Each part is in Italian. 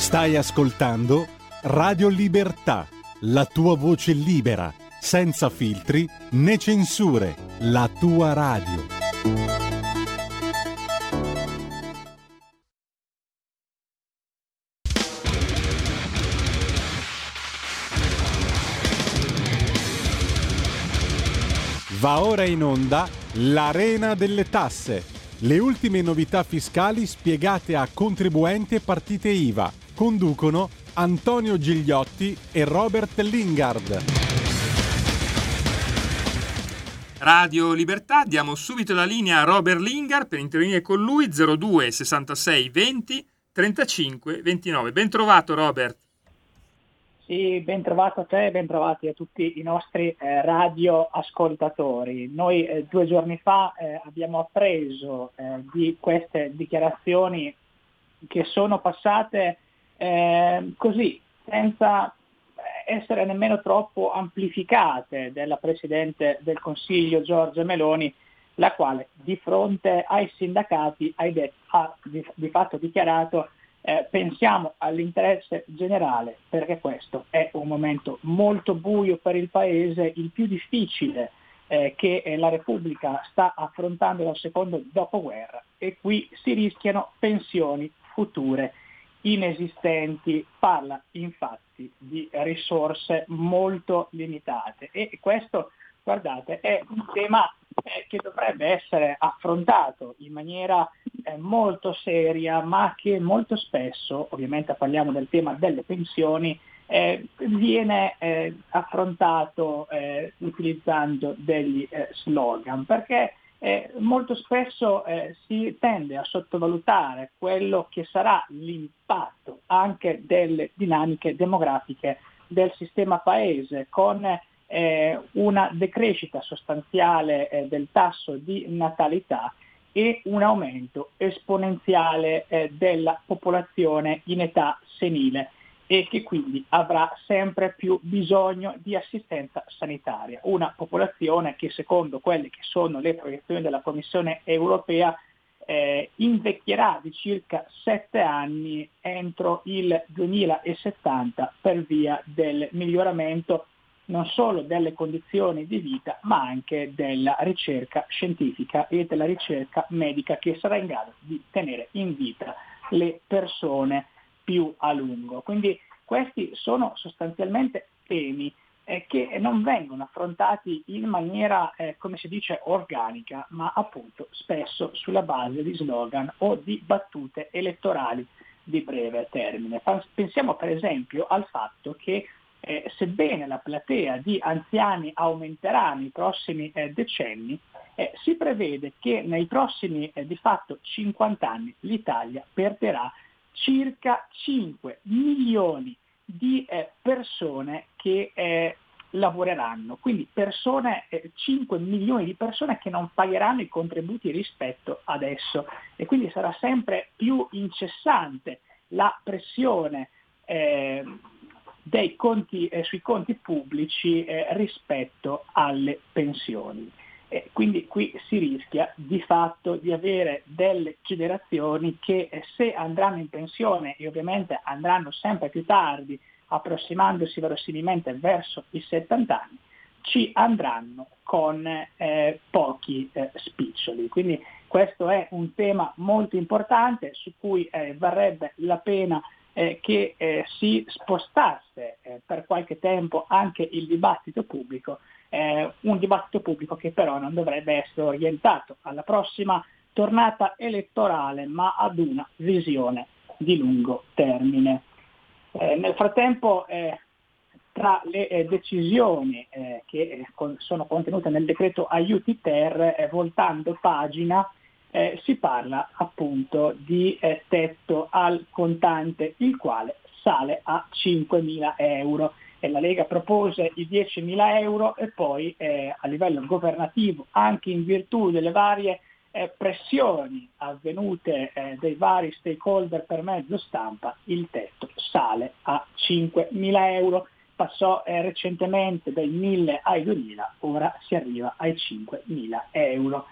Stai ascoltando Radio Libertà, la tua voce libera, senza filtri né censure, la tua radio. Va ora in onda l'Arena delle Tasse, le ultime novità fiscali spiegate a contribuenti e partite IVA Conducono Antonio Gigliotti e Robert Lingard. Radio Libertà, diamo subito la linea a Robert Lingard per intervenire con lui 02 66 20 35 29. Ben trovato Robert. Sì, ben trovato a te e ben trovati a tutti i nostri eh, radioascoltatori. Noi eh, due giorni fa eh, abbiamo appreso eh, di queste dichiarazioni che sono passate eh, così, senza essere nemmeno troppo amplificate della Presidente del Consiglio Giorgia Meloni, la quale di fronte ai sindacati det- ha di, di, fatto dichiarato eh, pensiamo all'interesse generale perché questo è un momento molto buio per il Paese, il più difficile eh, che la Repubblica sta affrontando dal secondo dopoguerra e qui si rischiano pensioni future inesistenti, parla infatti di risorse molto limitate e questo, guardate, è un tema eh, che dovrebbe essere affrontato in maniera eh, molto seria, ma che molto spesso, ovviamente parliamo del tema delle pensioni, eh, viene eh, affrontato eh, utilizzando degli eh, slogan, perché eh, molto spesso eh, si tende a sottovalutare quello che sarà l'impatto anche delle dinamiche demografiche del sistema paese con eh, una decrescita sostanziale eh, del tasso di natalità e un aumento esponenziale eh, della popolazione in età senile e che quindi avrà sempre più bisogno di assistenza sanitaria. Una popolazione che secondo quelle che sono le proiezioni della Commissione europea eh, invecchierà di circa 7 anni entro il 2070 per via del miglioramento non solo delle condizioni di vita ma anche della ricerca scientifica e della ricerca medica che sarà in grado di tenere in vita le persone più a lungo. Quindi questi sono sostanzialmente temi eh, che non vengono affrontati in maniera, eh, come si dice, organica, ma appunto spesso sulla base di slogan o di battute elettorali di breve termine. Pensiamo per esempio al fatto che eh, sebbene la platea di anziani aumenterà nei prossimi eh, decenni, eh, si prevede che nei prossimi eh, di fatto 50 anni l'Italia perderà circa 5 milioni di eh, persone che eh, lavoreranno, quindi persone, eh, 5 milioni di persone che non pagheranno i contributi rispetto adesso e quindi sarà sempre più incessante la pressione eh, conti, eh, sui conti pubblici eh, rispetto alle pensioni. E quindi qui si rischia di fatto di avere delle generazioni che eh, se andranno in pensione e ovviamente andranno sempre più tardi, approssimandosi verosimilmente verso i 70 anni, ci andranno con eh, pochi eh, spiccioli. Quindi questo è un tema molto importante su cui eh, varrebbe la pena eh, che eh, si spostasse per qualche tempo anche il dibattito pubblico eh, un dibattito pubblico che però non dovrebbe essere orientato alla prossima tornata elettorale, ma ad una visione di lungo termine. Eh, nel frattempo, eh, tra le eh, decisioni eh, che eh, con, sono contenute nel decreto aiuti ter, voltando pagina, si parla appunto di tetto al contante, il quale sale a 5.000 euro la Lega propose i 10.000 euro e poi eh, a livello governativo, anche in virtù delle varie eh, pressioni avvenute eh, dai vari stakeholder per mezzo stampa, il tetto sale a 5.000 euro, passò eh, recentemente dai 1.000 ai 2.000, ora si arriva ai 5.000 euro.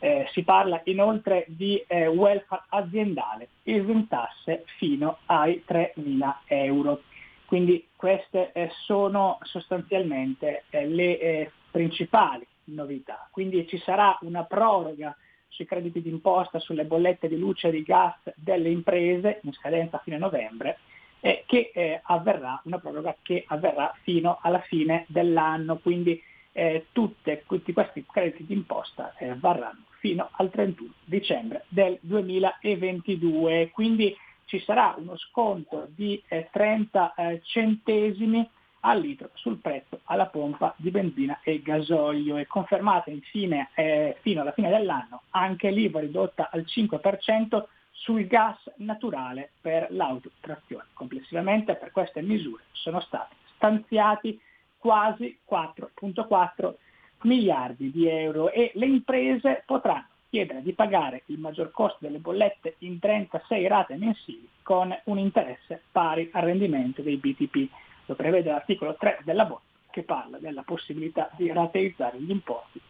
Eh, si parla inoltre di eh, welfare aziendale, esentasse fino ai 3.000 euro. Quindi queste eh, sono sostanzialmente eh, le eh, principali novità. Quindi ci sarà una proroga sui crediti d'imposta sulle bollette di luce e di gas delle imprese in scadenza a fine novembre eh, che avverrà, una proroga che avverrà fino alla fine dell'anno, quindi tutte, tutti questi crediti d'imposta varranno fino al 31 dicembre del 2022, quindi ci sarà uno sconto di 30 eh, eh, centesimi al litro sul prezzo alla pompa di benzina e gasolio e confermata infine eh, fino alla fine dell'anno anche l'IVA ridotta al 5% sul gas naturale per l'autotrazione. Complessivamente per queste misure sono stati stanziati quasi 4.4 miliardi di euro e le imprese potranno chiedere di pagare il maggior costo delle bollette in 36 rate mensili con un interesse pari al rendimento dei BTP. Lo prevede l'articolo 3 della BOT che parla della possibilità di rateizzare gli importi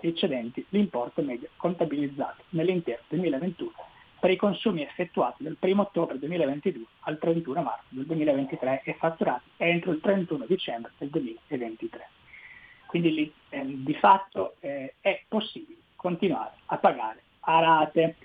eccedenti l'importo medio contabilizzato nell'intero 2021 per i consumi effettuati dal 1 ottobre 2022 al 31 marzo del 2023 e fatturati entro il 31 dicembre del 2023. Quindi eh, di fatto eh, è possibile continuare a pagare a rate.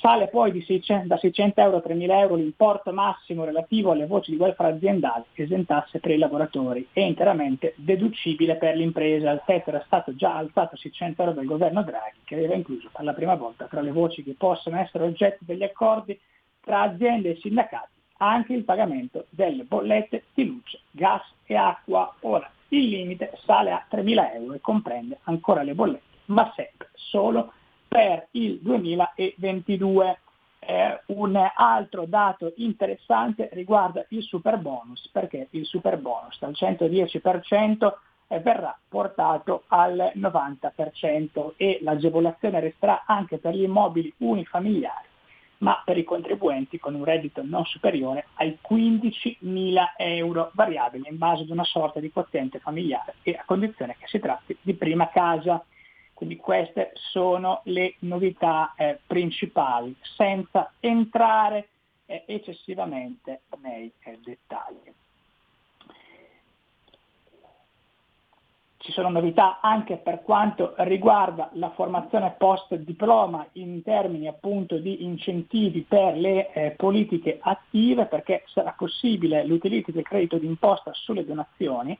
Sale poi 600, da 600 euro a 3.000 euro l'importo massimo relativo alle voci di welfare aziendale esentasse per i lavoratori e interamente deducibile per l'impresa. Il tetto era stato già alzato a 600 euro dal governo Draghi che aveva incluso per la prima volta tra le voci che possono essere oggetto degli accordi tra aziende e sindacati anche il pagamento delle bollette di luce, gas e acqua. Ora il limite sale a 3.000 euro e comprende ancora le bollette, ma sempre solo per il 2022. Eh, un altro dato interessante riguarda il super bonus, perché il super bonus dal 110% eh, verrà portato al 90% e l'agevolazione resterà anche per gli immobili unifamiliari, ma per i contribuenti con un reddito non superiore ai 15.000 euro variabili in base ad una sorta di quoziente familiare e a condizione che si tratti di prima casa. Quindi queste sono le novità eh, principali, senza entrare eh, eccessivamente nei eh, dettagli. Ci sono novità anche per quanto riguarda la formazione post diploma in termini appunto di incentivi per le eh, politiche attive perché sarà possibile l'utilizzo del credito d'imposta sulle donazioni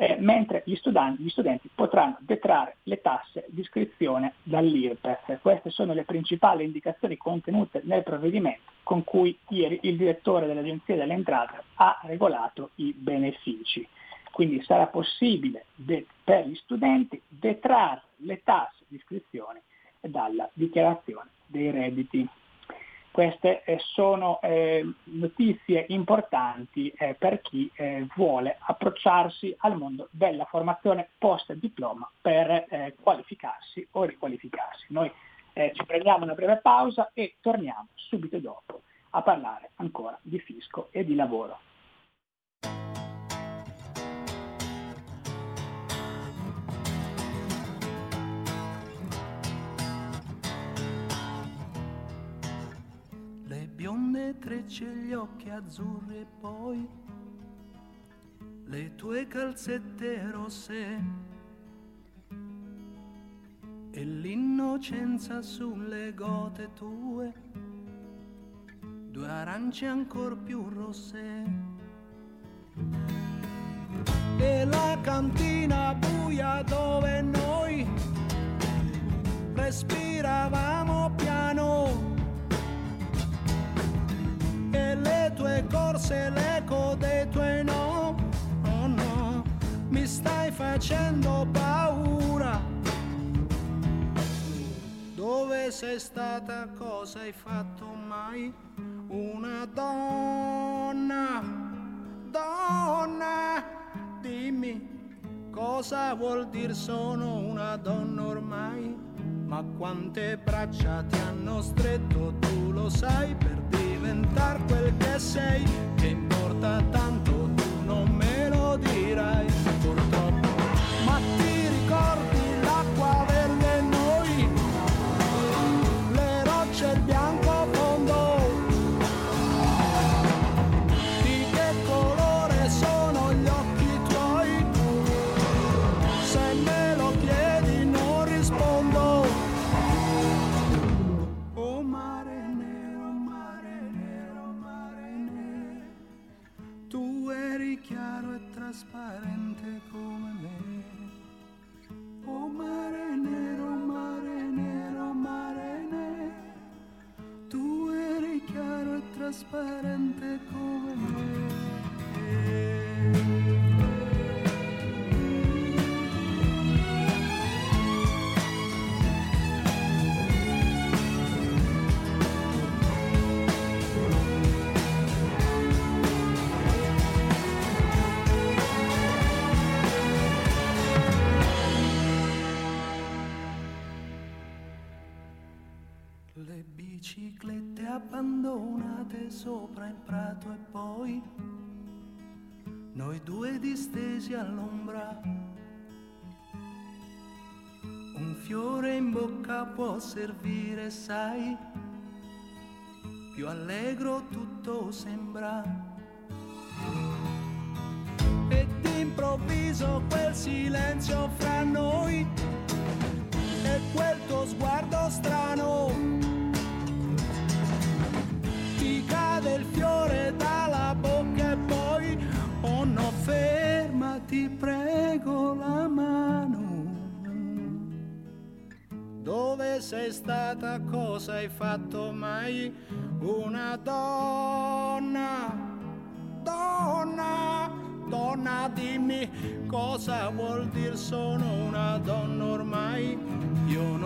eh, mentre gli studenti, gli studenti, potranno detrarre le tasse di iscrizione dall'IRPEF. Queste sono le principali indicazioni contenute nel provvedimento con cui ieri il direttore dell'Agenzia delle Entrate ha regolato i benefici. Quindi sarà possibile de- per gli studenti detrarre le tasse di iscrizione dalla dichiarazione dei redditi. Queste eh, sono eh, notizie importanti eh, per chi vuole approcciarsi al mondo della formazione post diploma per qualificarsi o riqualificarsi. Noi ci prendiamo una breve pausa e torniamo subito dopo a parlare ancora di fisco e di lavoro. Bionde trecce, gli occhi azzurri e poi le tue calzette rosse e l'innocenza sulle gote tue, due arance ancor più rosse. E la cantina buia dove noi respiravamo piano tue corse, l'eco dei tuoi no, oh no, mi stai facendo paura. Dove sei stata, cosa hai fatto mai? Una donna, donna, dimmi cosa vuol dire sono una donna ormai? Ma quante braccia ti hanno stretto, tu lo sai per diventar quel che sei, che importa tanto, trasparente come me. Distesi all'ombra. Un fiore in bocca può servire, sai, più allegro tutto sembra. E d'improvviso quel silenzio fra noi e quel tuo sguardo strano ti cade il fiore dalla dove sei stata cosa hai fatto mai? Una donna donna donna dimmi cosa vuol dire sono una donna ormai? Io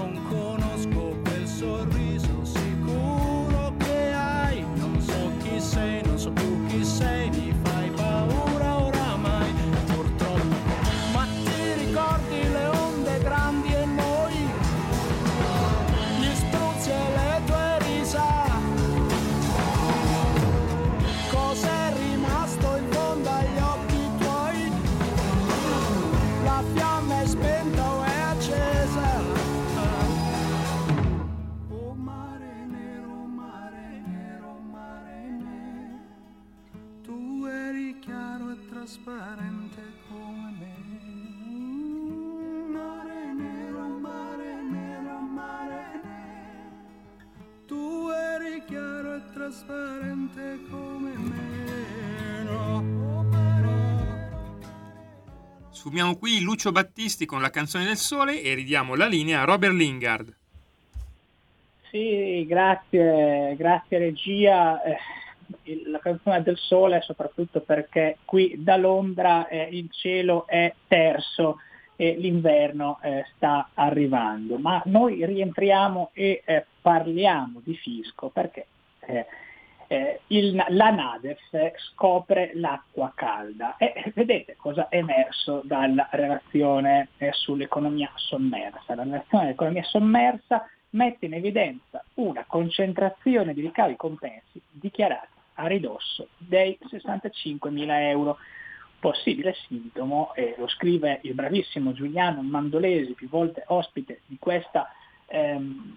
Sfumiamo qui Lucio Battisti con la canzone del sole e ridiamo la linea a Robert Lingard. Sì, grazie, grazie regia. Eh, la canzone del sole soprattutto perché qui da Londra eh, il cielo è terso e l'inverno eh, sta arrivando. Ma noi rientriamo e eh, parliamo di fisco perché eh, eh, il- la Nadef eh, scopre l'acqua calda e vedete cosa è emerso dalla relazione eh, sull'economia sommersa. La relazione dell'economia sommersa mette in evidenza una concentrazione di ricavi compensi dichiarati a ridosso dei 65 mila euro. Possibile sintomo, e lo scrive il bravissimo Giuliano Mandolesi, più volte ospite di questa, ehm,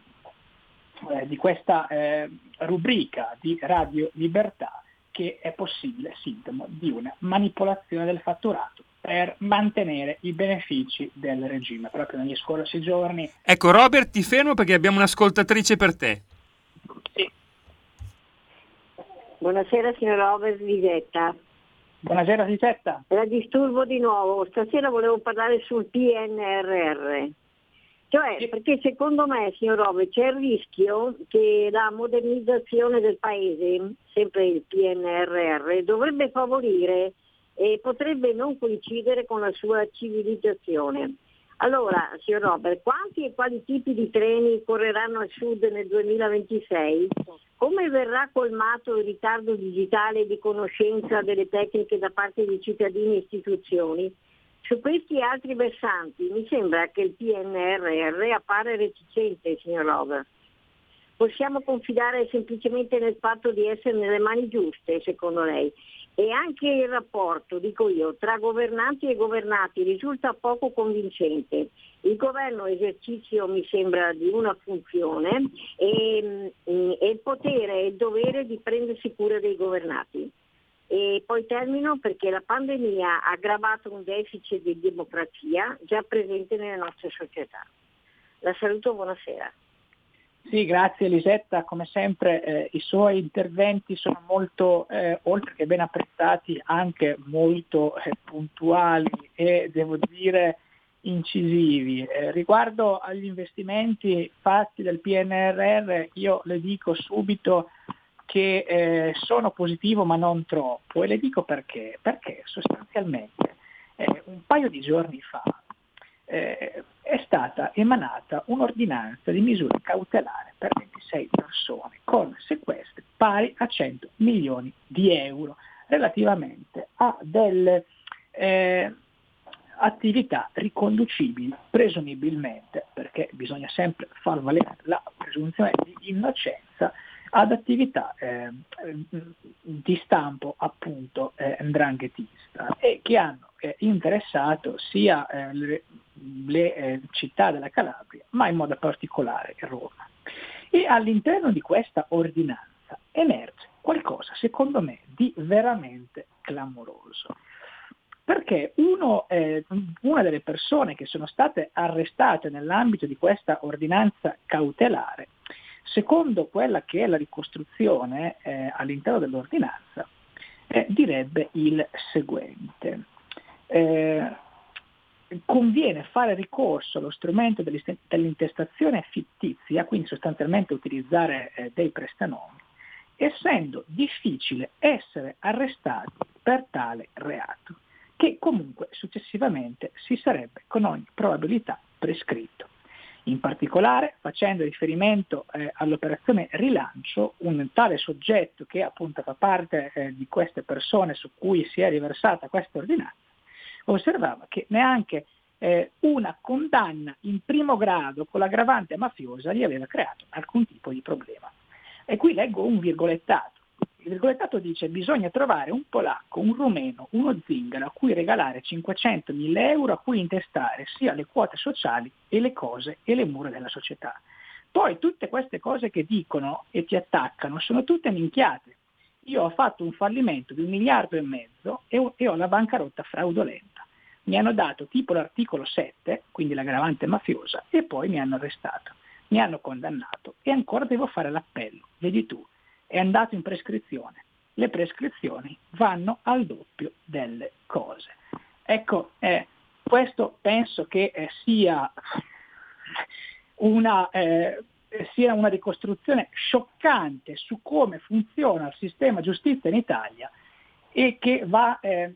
eh, di questa eh, rubrica di Radio Libertà, che è possibile sintomo di una manipolazione del fatturato per mantenere i benefici del regime. Proprio negli scorsi giorni Ecco Robert, ti fermo perché abbiamo un'ascoltatrice per te. Buonasera signor Robert Lisetta. Buonasera Lisetta. La disturbo di nuovo. Stasera volevo parlare sul PNRR. Cioè, perché secondo me, signor Robert, c'è il rischio che la modernizzazione del paese, sempre il PNRR, dovrebbe favorire e potrebbe non coincidere con la sua civilizzazione. Allora, signor Robert, quanti e quali tipi di treni correranno al sud nel 2026? Come verrà colmato il ritardo digitale di conoscenza delle tecniche da parte di cittadini e istituzioni? Su questi altri versanti mi sembra che il PNRR appare reticente, signor Robert. Possiamo confidare semplicemente nel fatto di essere nelle mani giuste, secondo lei? E anche il rapporto, dico io, tra governanti e governati risulta poco convincente. Il governo esercizio mi sembra di una funzione e, mm, e il potere e il dovere di prendersi cura dei governati. E poi termino perché la pandemia ha aggravato un deficit di democrazia già presente nelle nostre società. La saluto, buonasera. Sì, grazie Elisetta, come sempre eh, i suoi interventi sono molto, eh, oltre che ben apprezzati, anche molto eh, puntuali e devo dire incisivi. Eh, riguardo agli investimenti fatti dal PNRR, io le dico subito che eh, sono positivo ma non troppo. E le dico perché, perché sostanzialmente eh, un paio di giorni fa eh, è stata emanata un'ordinanza di misura cautelare per 26 persone con sequestri pari a 100 milioni di euro relativamente a delle eh, attività riconducibili presumibilmente, perché bisogna sempre far valere la presunzione di innocenza, ad attività eh, di stampo appunto eh, e che hanno eh, interessato sia eh, le, le eh, città della Calabria, ma in modo particolare Roma. E all'interno di questa ordinanza emerge qualcosa, secondo me, di veramente clamoroso. Perché uno, eh, una delle persone che sono state arrestate nell'ambito di questa ordinanza cautelare, secondo quella che è la ricostruzione eh, all'interno dell'ordinanza, eh, direbbe il seguente. Eh, conviene fare ricorso allo strumento dell'intestazione fittizia, quindi sostanzialmente utilizzare eh, dei prestanomi, essendo difficile essere arrestati per tale reato, che comunque successivamente si sarebbe con ogni probabilità prescritto. In particolare, facendo riferimento eh, all'operazione rilancio, un tale soggetto che appunto fa parte eh, di queste persone su cui si è riversata questa ordinanza, osservava che neanche eh, una condanna in primo grado con l'aggravante mafiosa gli aveva creato alcun tipo di problema. E qui leggo un virgolettato. Il virgolettato dice bisogna trovare un polacco, un rumeno, uno zingaro a cui regalare 500.000 euro a cui intestare sia le quote sociali e le cose e le mura della società. Poi tutte queste cose che dicono e ti attaccano sono tutte minchiate. Io ho fatto un fallimento di un miliardo e mezzo e ho, la bancarotta fraudolenta mi hanno dato tipo l'articolo 7, quindi l'aggravante mafiosa, e poi mi hanno arrestato, mi hanno condannato e ancora devo fare l'appello. Vedi tu, è andato in prescrizione. Le prescrizioni vanno al doppio delle cose. Ecco, eh, questo penso che eh, sia, una, eh, sia una ricostruzione scioccante su come funziona il sistema giustizia in Italia e che va eh,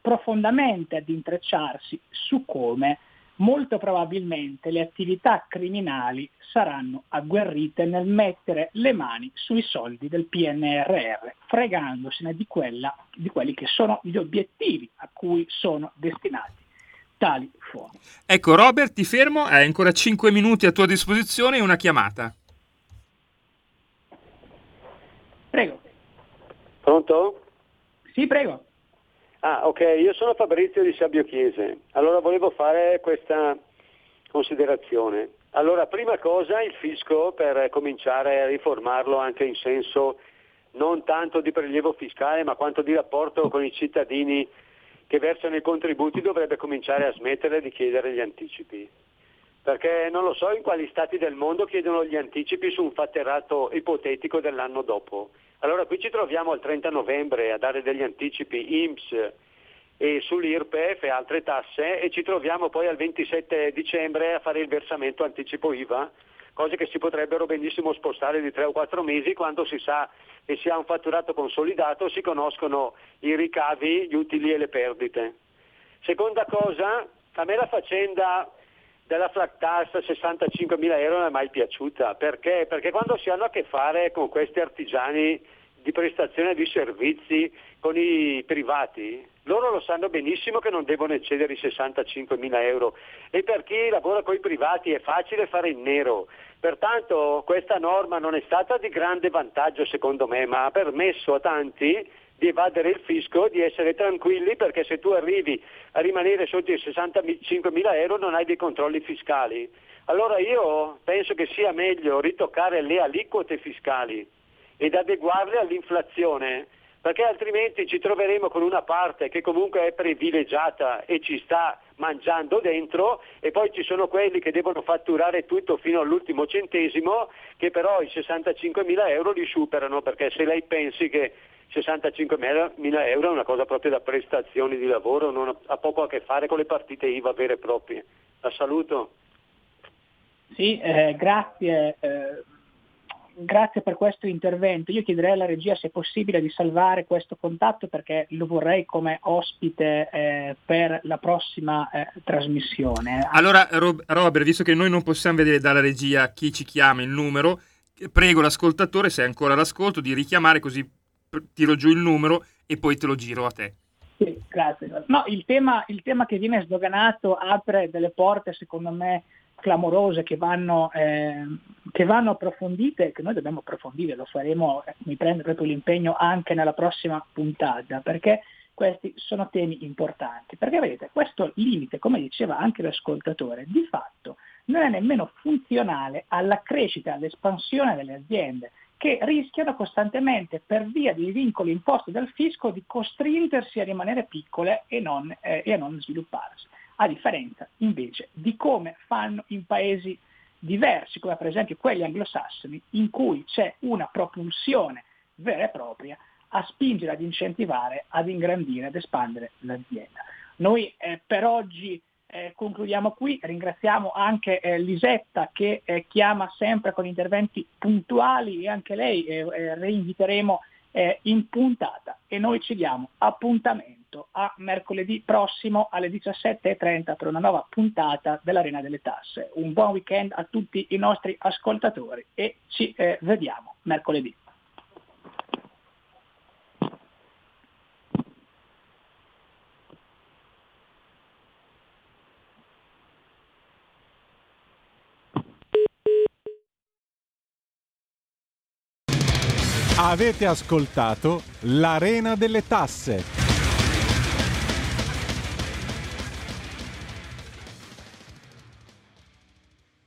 profondamente ad intrecciarsi su come molto probabilmente le attività criminali saranno agguerrite nel mettere le mani sui soldi del PNRR, fregandosene di, quella, di quelli che sono gli obiettivi a cui sono destinati tali fondi. Ecco Robert, ti fermo, hai ancora 5 minuti a tua disposizione e una chiamata. Prego. Pronto? Sì, prego. Ah, ok, io sono Fabrizio di Sabbio Chiese. Allora volevo fare questa considerazione. Allora, prima cosa il fisco per cominciare a riformarlo anche in senso non tanto di prelievo fiscale, ma quanto di rapporto con i cittadini che versano i contributi dovrebbe cominciare a smettere di chiedere gli anticipi. Perché non lo so in quali stati del mondo chiedono gli anticipi su un fatterato ipotetico dell'anno dopo. Allora qui ci troviamo al 30 novembre a dare degli anticipi IMSS e sull'IRPEF e altre tasse e ci troviamo poi al 27 dicembre a fare il versamento anticipo IVA, cose che si potrebbero benissimo spostare di 3 o 4 mesi quando si sa che si ha un fatturato consolidato, si conoscono i ricavi, gli utili e le perdite. Seconda cosa, a me la faccenda della flat tax 65 mila euro non è mai piaciuta. Perché? Perché quando si hanno a che fare con questi artigiani di prestazione di servizi con i privati, loro lo sanno benissimo che non devono eccedere i 65 mila euro e per chi lavora con i privati è facile fare in nero. Pertanto questa norma non è stata di grande vantaggio secondo me, ma ha permesso a tanti di evadere il fisco, di essere tranquilli perché se tu arrivi a rimanere sotto i 65 mila euro non hai dei controlli fiscali. Allora io penso che sia meglio ritoccare le aliquote fiscali ed adeguarle all'inflazione perché altrimenti ci troveremo con una parte che comunque è privilegiata e ci sta mangiando dentro e poi ci sono quelli che devono fatturare tutto fino all'ultimo centesimo che però i 65 mila euro li superano perché se lei pensi che 65 mila euro è una cosa proprio da prestazioni di lavoro, non ha poco a che fare con le partite IVA vere e proprie. La saluto. Sì, eh, grazie. Eh, grazie per questo intervento. Io chiederei alla regia se è possibile di salvare questo contatto perché lo vorrei come ospite eh, per la prossima eh, trasmissione. Allora, Robert, visto che noi non possiamo vedere dalla regia chi ci chiama il numero, prego l'ascoltatore, se è ancora all'ascolto, di richiamare così tiro giù il numero e poi te lo giro a te. Sì, grazie. No, il tema, il tema che viene sdoganato apre delle porte, secondo me, clamorose che vanno, eh, che vanno approfondite, che noi dobbiamo approfondire, lo faremo, mi prendo proprio l'impegno anche nella prossima puntata, perché questi sono temi importanti. Perché vedete, questo limite, come diceva anche l'ascoltatore, di fatto non è nemmeno funzionale alla crescita, all'espansione delle aziende che rischiano costantemente per via dei vincoli imposti dal fisco di costringersi a rimanere piccole e, non, eh, e a non svilupparsi a differenza invece di come fanno in paesi diversi, come per esempio quelli anglosassoni, in cui c'è una propulsione vera e propria a spingere, ad incentivare, ad ingrandire, ad espandere l'azienda. Noi eh, per oggi eh, concludiamo qui, ringraziamo anche eh, Lisetta che eh, chiama sempre con interventi puntuali e anche lei eh, eh, reinviteremo in puntata e noi ci diamo appuntamento a mercoledì prossimo alle 17.30 per una nuova puntata dell'Arena delle Tasse. Un buon weekend a tutti i nostri ascoltatori e ci eh, vediamo mercoledì. Avete ascoltato l'Arena delle Tasse.